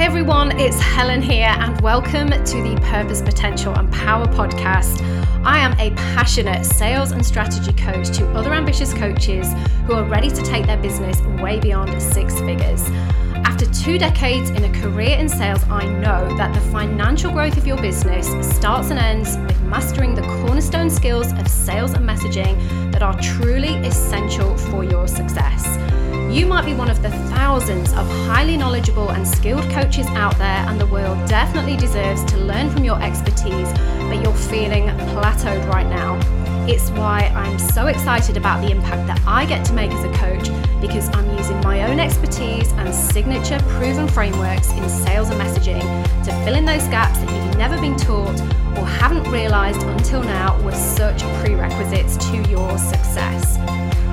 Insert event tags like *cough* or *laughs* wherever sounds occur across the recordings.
Hey everyone, it's Helen here, and welcome to the Purpose, Potential, and Power podcast. I am a passionate sales and strategy coach to other ambitious coaches who are ready to take their business way beyond six figures. After two decades in a career in sales, I know that the financial growth of your business starts and ends with mastering the cornerstone skills of sales and messaging that are truly essential for your success. You might be one of the thousands of highly knowledgeable and skilled coaches out there, and the world definitely deserves to learn from your expertise, but you're feeling plateaued right now. It's why I'm so excited about the impact that I get to make as a coach because I'm using my own expertise and signature proven frameworks in sales and messaging to fill in those gaps that you've never been taught or haven't realized until now were such prerequisites to your success.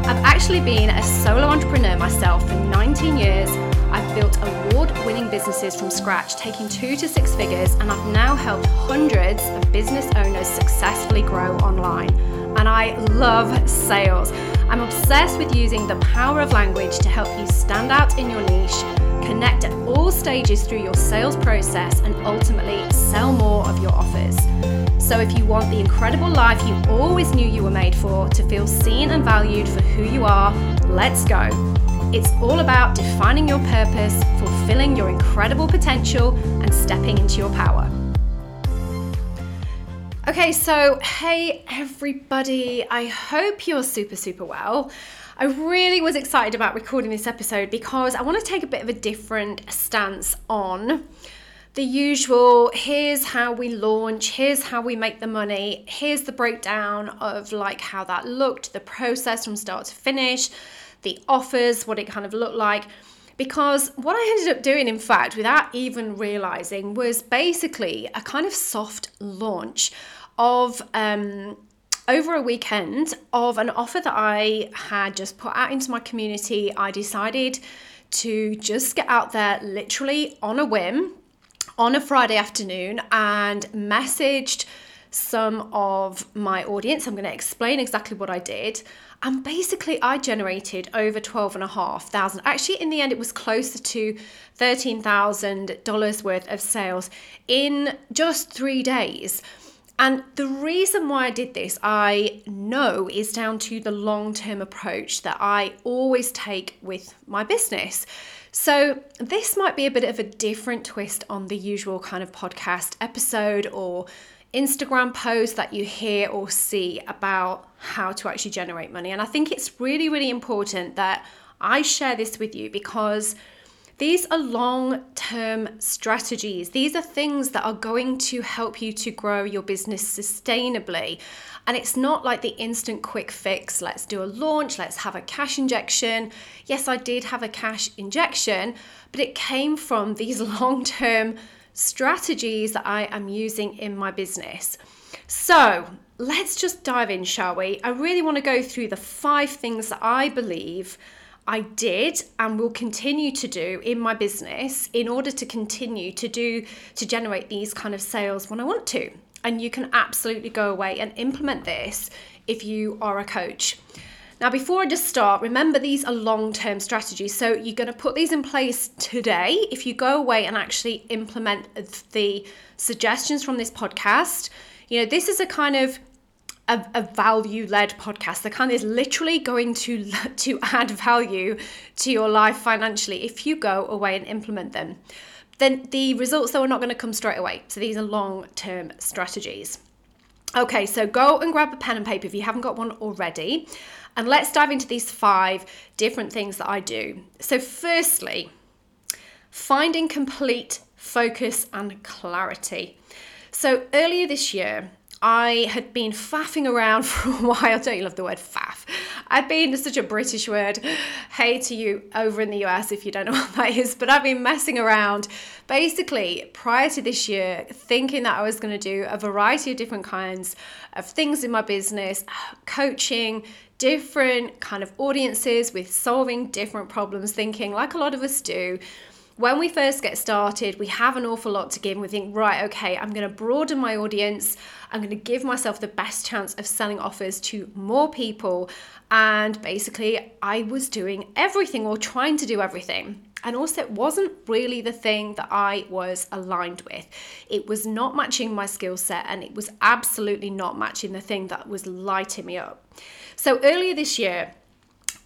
I've actually been a solo entrepreneur myself for 19 years. I've built award winning businesses from scratch, taking two to six figures, and I've now helped hundreds of business owners successfully grow online. And I love sales. I'm obsessed with using the power of language to help you stand out in your niche, connect at all stages through your sales process, and ultimately sell more of your offers. So, if you want the incredible life you always knew you were made for, to feel seen and valued for who you are, let's go. It's all about defining your purpose, fulfilling your incredible potential, and stepping into your power. Okay, so hey everybody, I hope you're super, super well. I really was excited about recording this episode because I want to take a bit of a different stance on the usual. Here's how we launch here's how we make the money here's the breakdown of like how that looked the process from start to finish the offers what it kind of looked like. Because what I ended up doing, in fact, without even realizing, was basically a kind of soft launch of um, over a weekend of an offer that I had just put out into my community. I decided to just get out there literally on a whim on a Friday afternoon and messaged some of my audience. I'm going to explain exactly what I did. And basically, I generated over twelve and a half thousand. Actually, in the end, it was closer to thirteen thousand dollars worth of sales in just three days. And the reason why I did this, I know, is down to the long term approach that I always take with my business. So, this might be a bit of a different twist on the usual kind of podcast episode or Instagram post that you hear or see about how to actually generate money. And I think it's really, really important that I share this with you because these are long term strategies. These are things that are going to help you to grow your business sustainably. And it's not like the instant quick fix. Let's do a launch, let's have a cash injection. Yes, I did have a cash injection, but it came from these *laughs* long term strategies that I am using in my business. So let's just dive in, shall we? I really want to go through the five things that I believe I did and will continue to do in my business in order to continue to do to generate these kind of sales when I want to. And you can absolutely go away and implement this if you are a coach. Now, before I just start, remember these are long term strategies. So you're going to put these in place today. If you go away and actually implement the suggestions from this podcast, you know, this is a kind of a, a value led podcast. The kind is literally going to *laughs* to add value to your life financially if you go away and implement them then the results though are not going to come straight away. So these are long-term strategies. Okay, so go and grab a pen and paper if you haven't got one already. And let's dive into these five different things that I do. So, firstly, finding complete focus and clarity. So, earlier this year, I had been faffing around *laughs* for a while. Don't you love the word faff? I'd been such a British word. Hey to you over in the US if you don't know *laughs* what that is, but I've been messing around basically prior to this year, thinking that I was going to do a variety of different kinds of things in my business, coaching, different kind of audiences with solving different problems, thinking like a lot of us do when we first get started, we have an awful lot to give and we think, right, okay, I'm going to broaden my audience. I'm going to give myself the best chance of selling offers to more people. And basically, I was doing everything or trying to do everything. And also, it wasn't really the thing that I was aligned with. It was not matching my skill set, and it was absolutely not matching the thing that was lighting me up. So, earlier this year,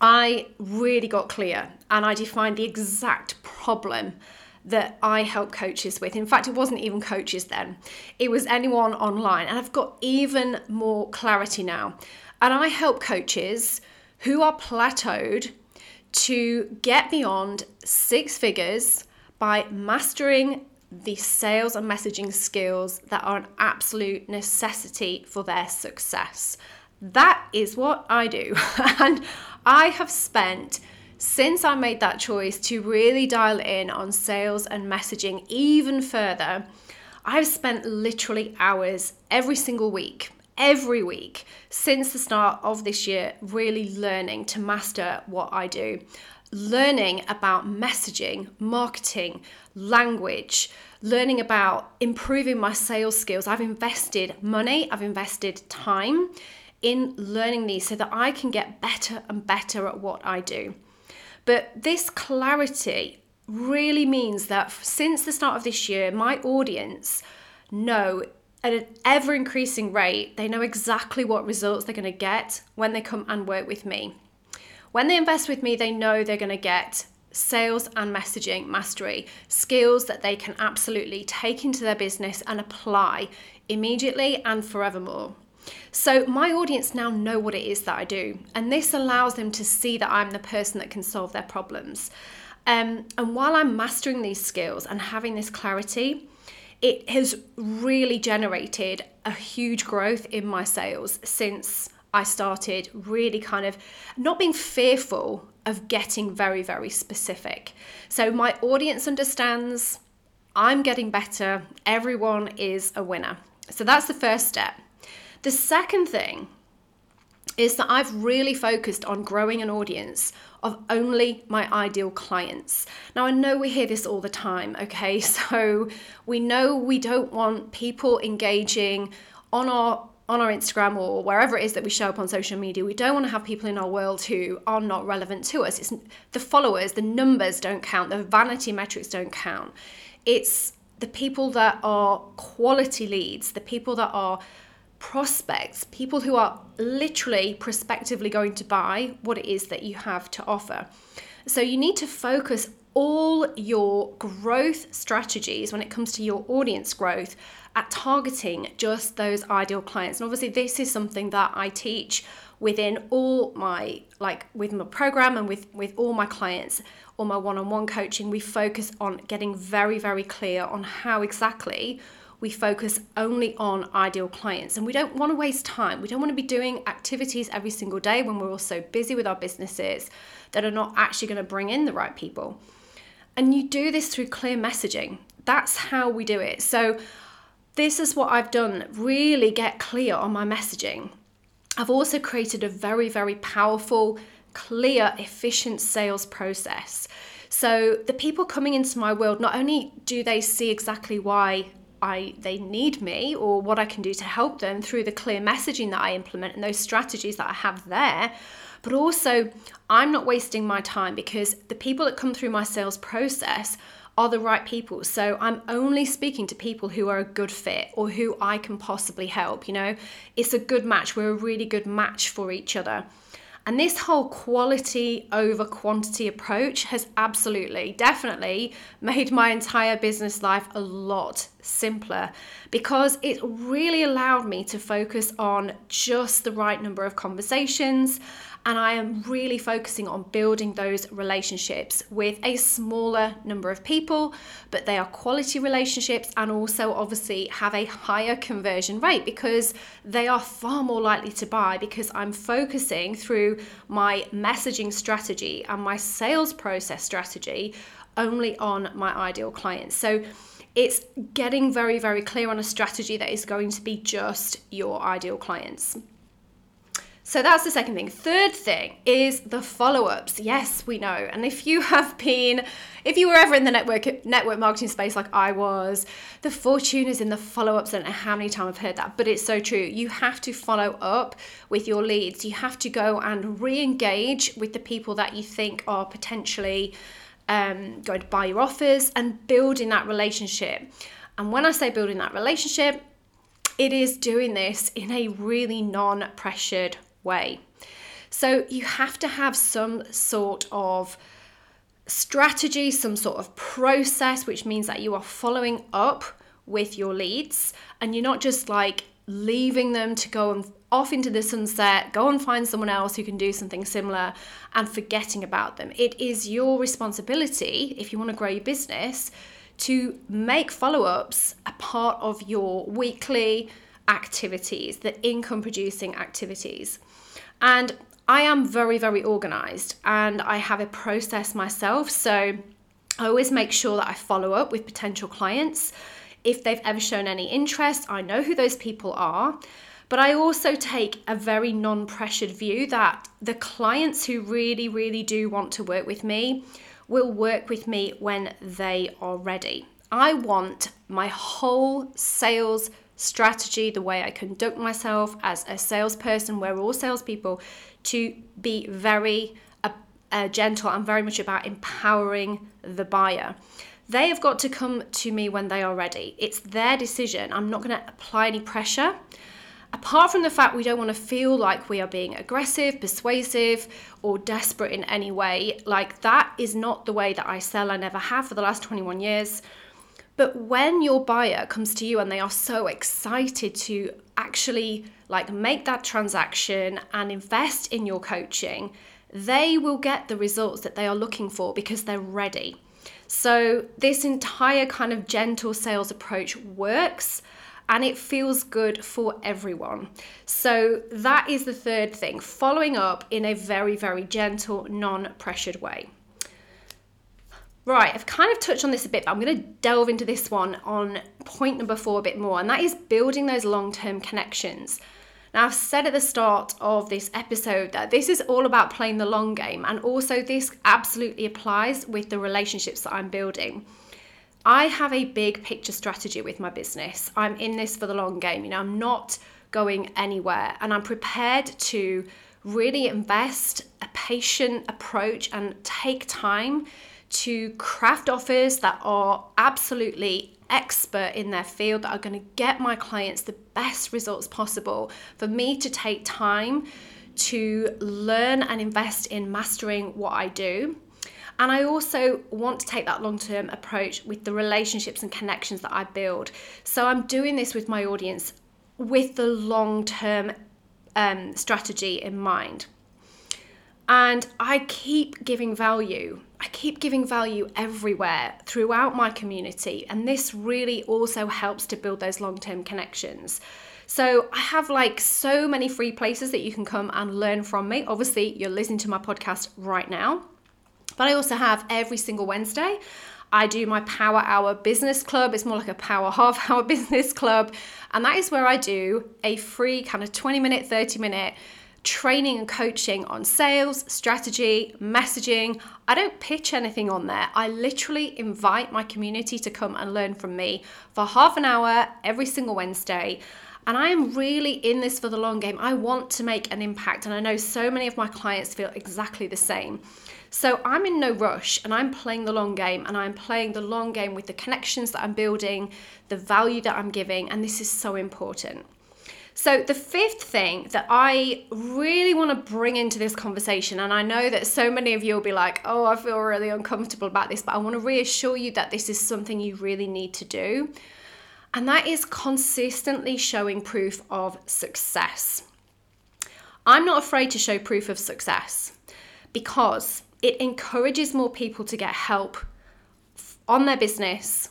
I really got clear and I defined the exact problem that I help coaches with. In fact, it wasn't even coaches then, it was anyone online. And I've got even more clarity now. And I help coaches who are plateaued to get beyond six figures by mastering the sales and messaging skills that are an absolute necessity for their success. That is what I do. *laughs* and I have spent since I made that choice to really dial in on sales and messaging even further. I've spent literally hours every single week every week since the start of this year, really learning to master what I do, learning about messaging, marketing, language, learning about improving my sales skills. I've invested money, I've invested time in learning these so that I can get better and better at what I do. But this clarity really means that since the start of this year, my audience know at an ever increasing rate, they know exactly what results they're going to get when they come and work with me. When they invest with me, they know they're going to get sales and messaging mastery, skills that they can absolutely take into their business and apply immediately and forevermore. So, my audience now know what it is that I do, and this allows them to see that I'm the person that can solve their problems. Um, and while I'm mastering these skills and having this clarity, it has really generated a huge growth in my sales since I started really kind of not being fearful of getting very, very specific. So my audience understands I'm getting better, everyone is a winner. So that's the first step. The second thing is that I've really focused on growing an audience of only my ideal clients. Now, I know we hear this all the time, okay? *laughs* So we know we don't want people engaging on our on our Instagram or wherever it is that we show up on social media, we don't want to have people in our world who are not relevant to us. It's the followers, the numbers don't count, the vanity metrics don't count. It's the people that are quality leads, the people that are prospects, people who are literally prospectively going to buy what it is that you have to offer. So you need to focus all your growth strategies when it comes to your audience growth at targeting just those ideal clients. And obviously, this is something that I teach within all my like with my program and with with all my clients or my one-on-one coaching we focus on getting very very clear on how exactly we focus only on ideal clients and we don't want to waste time. We don't want to be doing activities every single day when we're all so busy with our businesses that are not actually going to bring in the right people. And you do this through clear messaging. That's how we do it. So, this is what I've done really get clear on my messaging. I've also created a very, very powerful, clear, efficient sales process. So, the people coming into my world, not only do they see exactly why I they need me or what I can do to help them through the clear messaging that I implement and those strategies that I have there. But also, I'm not wasting my time because the people that come through my sales process are the right people. So I'm only speaking to people who are a good fit or who I can possibly help. You know, it's a good match. We're a really good match for each other. And this whole quality over quantity approach has absolutely, definitely made my entire business life a lot simpler because it really allowed me to focus on just the right number of conversations and I am really focusing on building those relationships with a smaller number of people, but they are quality relationships and also obviously have a higher conversion rate because they are far more likely to buy because I'm focusing through my messaging strategy and my sales process strategy only on my ideal clients. So it's getting very, very clear on a strategy that is going to be just your ideal clients. So that's the second thing. Third thing is the follow-ups. Yes, we know. And if you have been if you were ever in the network network marketing space like I was, the fortune is in the follow-ups. I don't know how many times I've heard that, but it's so true. You have to follow up with your leads. You have to go and re-engage with the people that you think are potentially um, going to buy your offers and building that relationship. And when I say building that relationship, it is doing this in a really non pressured way. So you have to have some sort of strategy, some sort of process, which means that you are following up with your leads and you're not just like leaving them to go and off into the sunset, go and find someone else who can do something similar and forgetting about them. It is your responsibility, if you want to grow your business, to make follow ups a part of your weekly activities, the income producing activities. And I am very, very organized and I have a process myself. So I always make sure that I follow up with potential clients. If they've ever shown any interest, I know who those people are. But I also take a very non pressured view that the clients who really, really do want to work with me will work with me when they are ready. I want my whole sales strategy, the way I conduct myself as a salesperson, we're all salespeople, to be very uh, uh, gentle and very much about empowering the buyer. They have got to come to me when they are ready. It's their decision. I'm not going to apply any pressure apart from the fact we don't want to feel like we are being aggressive, persuasive, or desperate in any way, like that is not the way that I sell. I never have for the last 21 years. But when your buyer comes to you and they are so excited to actually like make that transaction and invest in your coaching, they will get the results that they are looking for because they're ready. So, this entire kind of gentle sales approach works and it feels good for everyone. So, that is the third thing following up in a very, very gentle, non pressured way. Right, I've kind of touched on this a bit, but I'm going to delve into this one on point number four a bit more, and that is building those long term connections. Now, I've said at the start of this episode that this is all about playing the long game, and also this absolutely applies with the relationships that I'm building. I have a big picture strategy with my business. I'm in this for the long game. You know, I'm not going anywhere and I'm prepared to really invest a patient approach and take time to craft offers that are absolutely expert in their field that are going to get my clients the best results possible for me to take time to learn and invest in mastering what I do and I also want to take that long term approach with the relationships and connections that I build. So I'm doing this with my audience with the long term um, strategy in mind. And I keep giving value. I keep giving value everywhere throughout my community. And this really also helps to build those long term connections. So I have like so many free places that you can come and learn from me. Obviously, you're listening to my podcast right now. But I also have every single Wednesday. I do my Power Hour Business Club. It's more like a Power *laughs* Half Hour Business Club. And that is where I do a free kind of 20 minute, 30 minute training and coaching on sales, strategy, messaging. I don't pitch anything on there. I literally invite my community to come and learn from me for half an hour every single Wednesday. And I am really in this for the long game. I want to make an impact. And I know so many of my clients feel exactly the same. So I'm in no rush and I'm playing the long game and I'm playing the long game with the connections that I'm building, the value that I'm giving, and this is so important. So, the fifth thing that I really want to bring into this conversation, and I know that so many of you will be like, oh, I feel really uncomfortable about this, but I want to reassure you that this is something you really need to do. And that is consistently showing proof of success. I'm not afraid to show proof of success because it encourages more people to get help on their business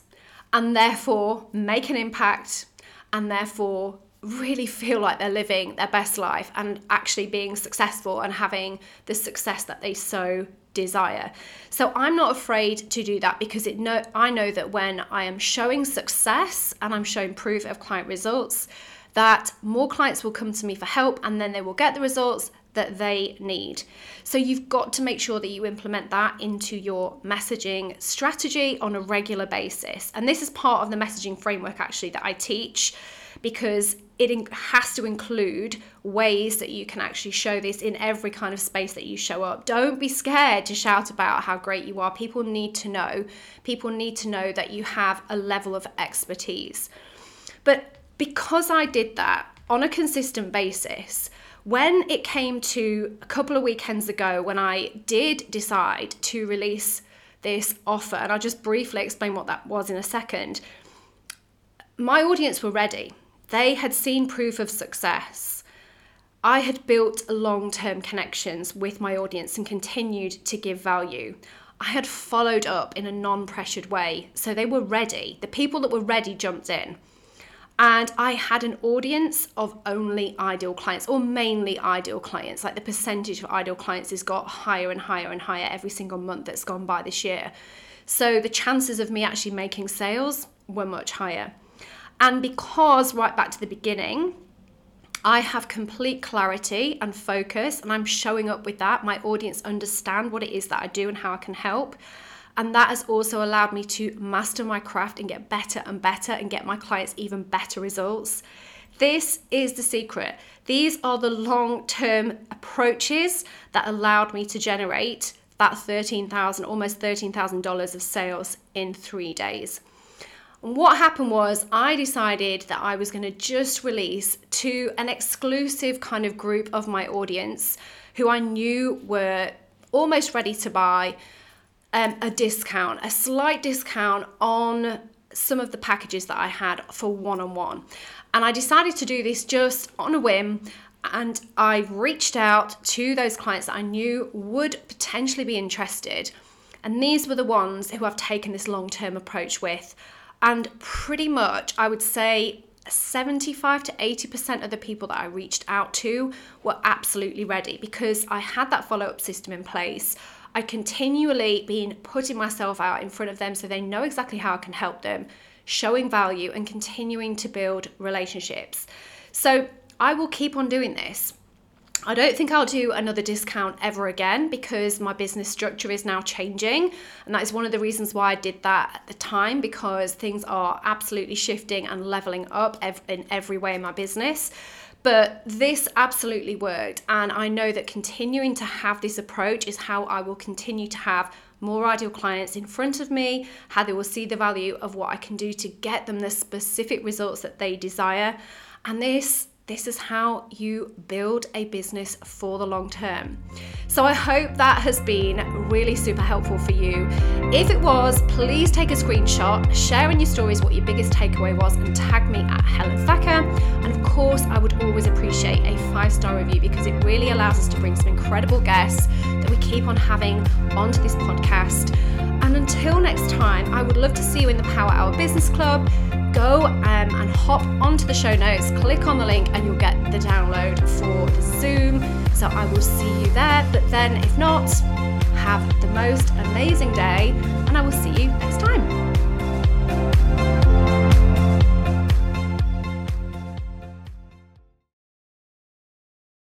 and therefore make an impact and therefore really feel like they're living their best life and actually being successful and having the success that they so desire. So I'm not afraid to do that because it know I know that when I am showing success and I'm showing proof of client results that more clients will come to me for help and then they will get the results that they need. So you've got to make sure that you implement that into your messaging strategy on a regular basis. And this is part of the messaging framework actually that I teach because it has to include ways that you can actually show this in every kind of space that you show up. Don't be scared to shout about how great you are. People need to know. People need to know that you have a level of expertise. But because I did that on a consistent basis, when it came to a couple of weekends ago when I did decide to release this offer, and I'll just briefly explain what that was in a second, my audience were ready they had seen proof of success. I had built long term connections with my audience and continued to give value. I had followed up in a non pressured way, so they were ready. The people that were ready jumped in. And I had an audience of only ideal clients or mainly ideal clients. Like the percentage of ideal clients has got higher and higher and higher every single month that's gone by this year. So the chances of me actually making sales were much higher. And because, right back to the beginning, I have complete clarity and focus, and I'm showing up with that. My audience understand what it is that I do and how I can help. And that has also allowed me to master my craft and get better and better and get my clients even better results. This is the secret. These are the long term approaches that allowed me to generate that 13,000, almost $13,000 of sales in three days. What happened was, I decided that I was going to just release to an exclusive kind of group of my audience who I knew were almost ready to buy um, a discount, a slight discount on some of the packages that I had for one on one. And I decided to do this just on a whim. And I reached out to those clients that I knew would potentially be interested. And these were the ones who I've taken this long term approach with. And pretty much, I would say 75 to 80% of the people that I reached out to were absolutely ready because I had that follow up system in place. I continually been putting myself out in front of them so they know exactly how I can help them, showing value and continuing to build relationships. So I will keep on doing this. I don't think I'll do another discount ever again because my business structure is now changing. And that is one of the reasons why I did that at the time because things are absolutely shifting and leveling up in every way in my business. But this absolutely worked. And I know that continuing to have this approach is how I will continue to have more ideal clients in front of me, how they will see the value of what I can do to get them the specific results that they desire. And this this is how you build a business for the long term. So I hope that has been really super helpful for you. If it was, please take a screenshot, share in your stories what your biggest takeaway was, and tag me at Helen Thacker. And of course, I would always appreciate a five star review because it really allows us to bring some incredible guests that we keep on having onto this podcast. Until next time, I would love to see you in the Power Hour Business Club go um, and hop onto the show notes, click on the link, and you'll get the download for the Zoom. So I will see you there. But then, if not, have the most amazing day, and I will see you next time.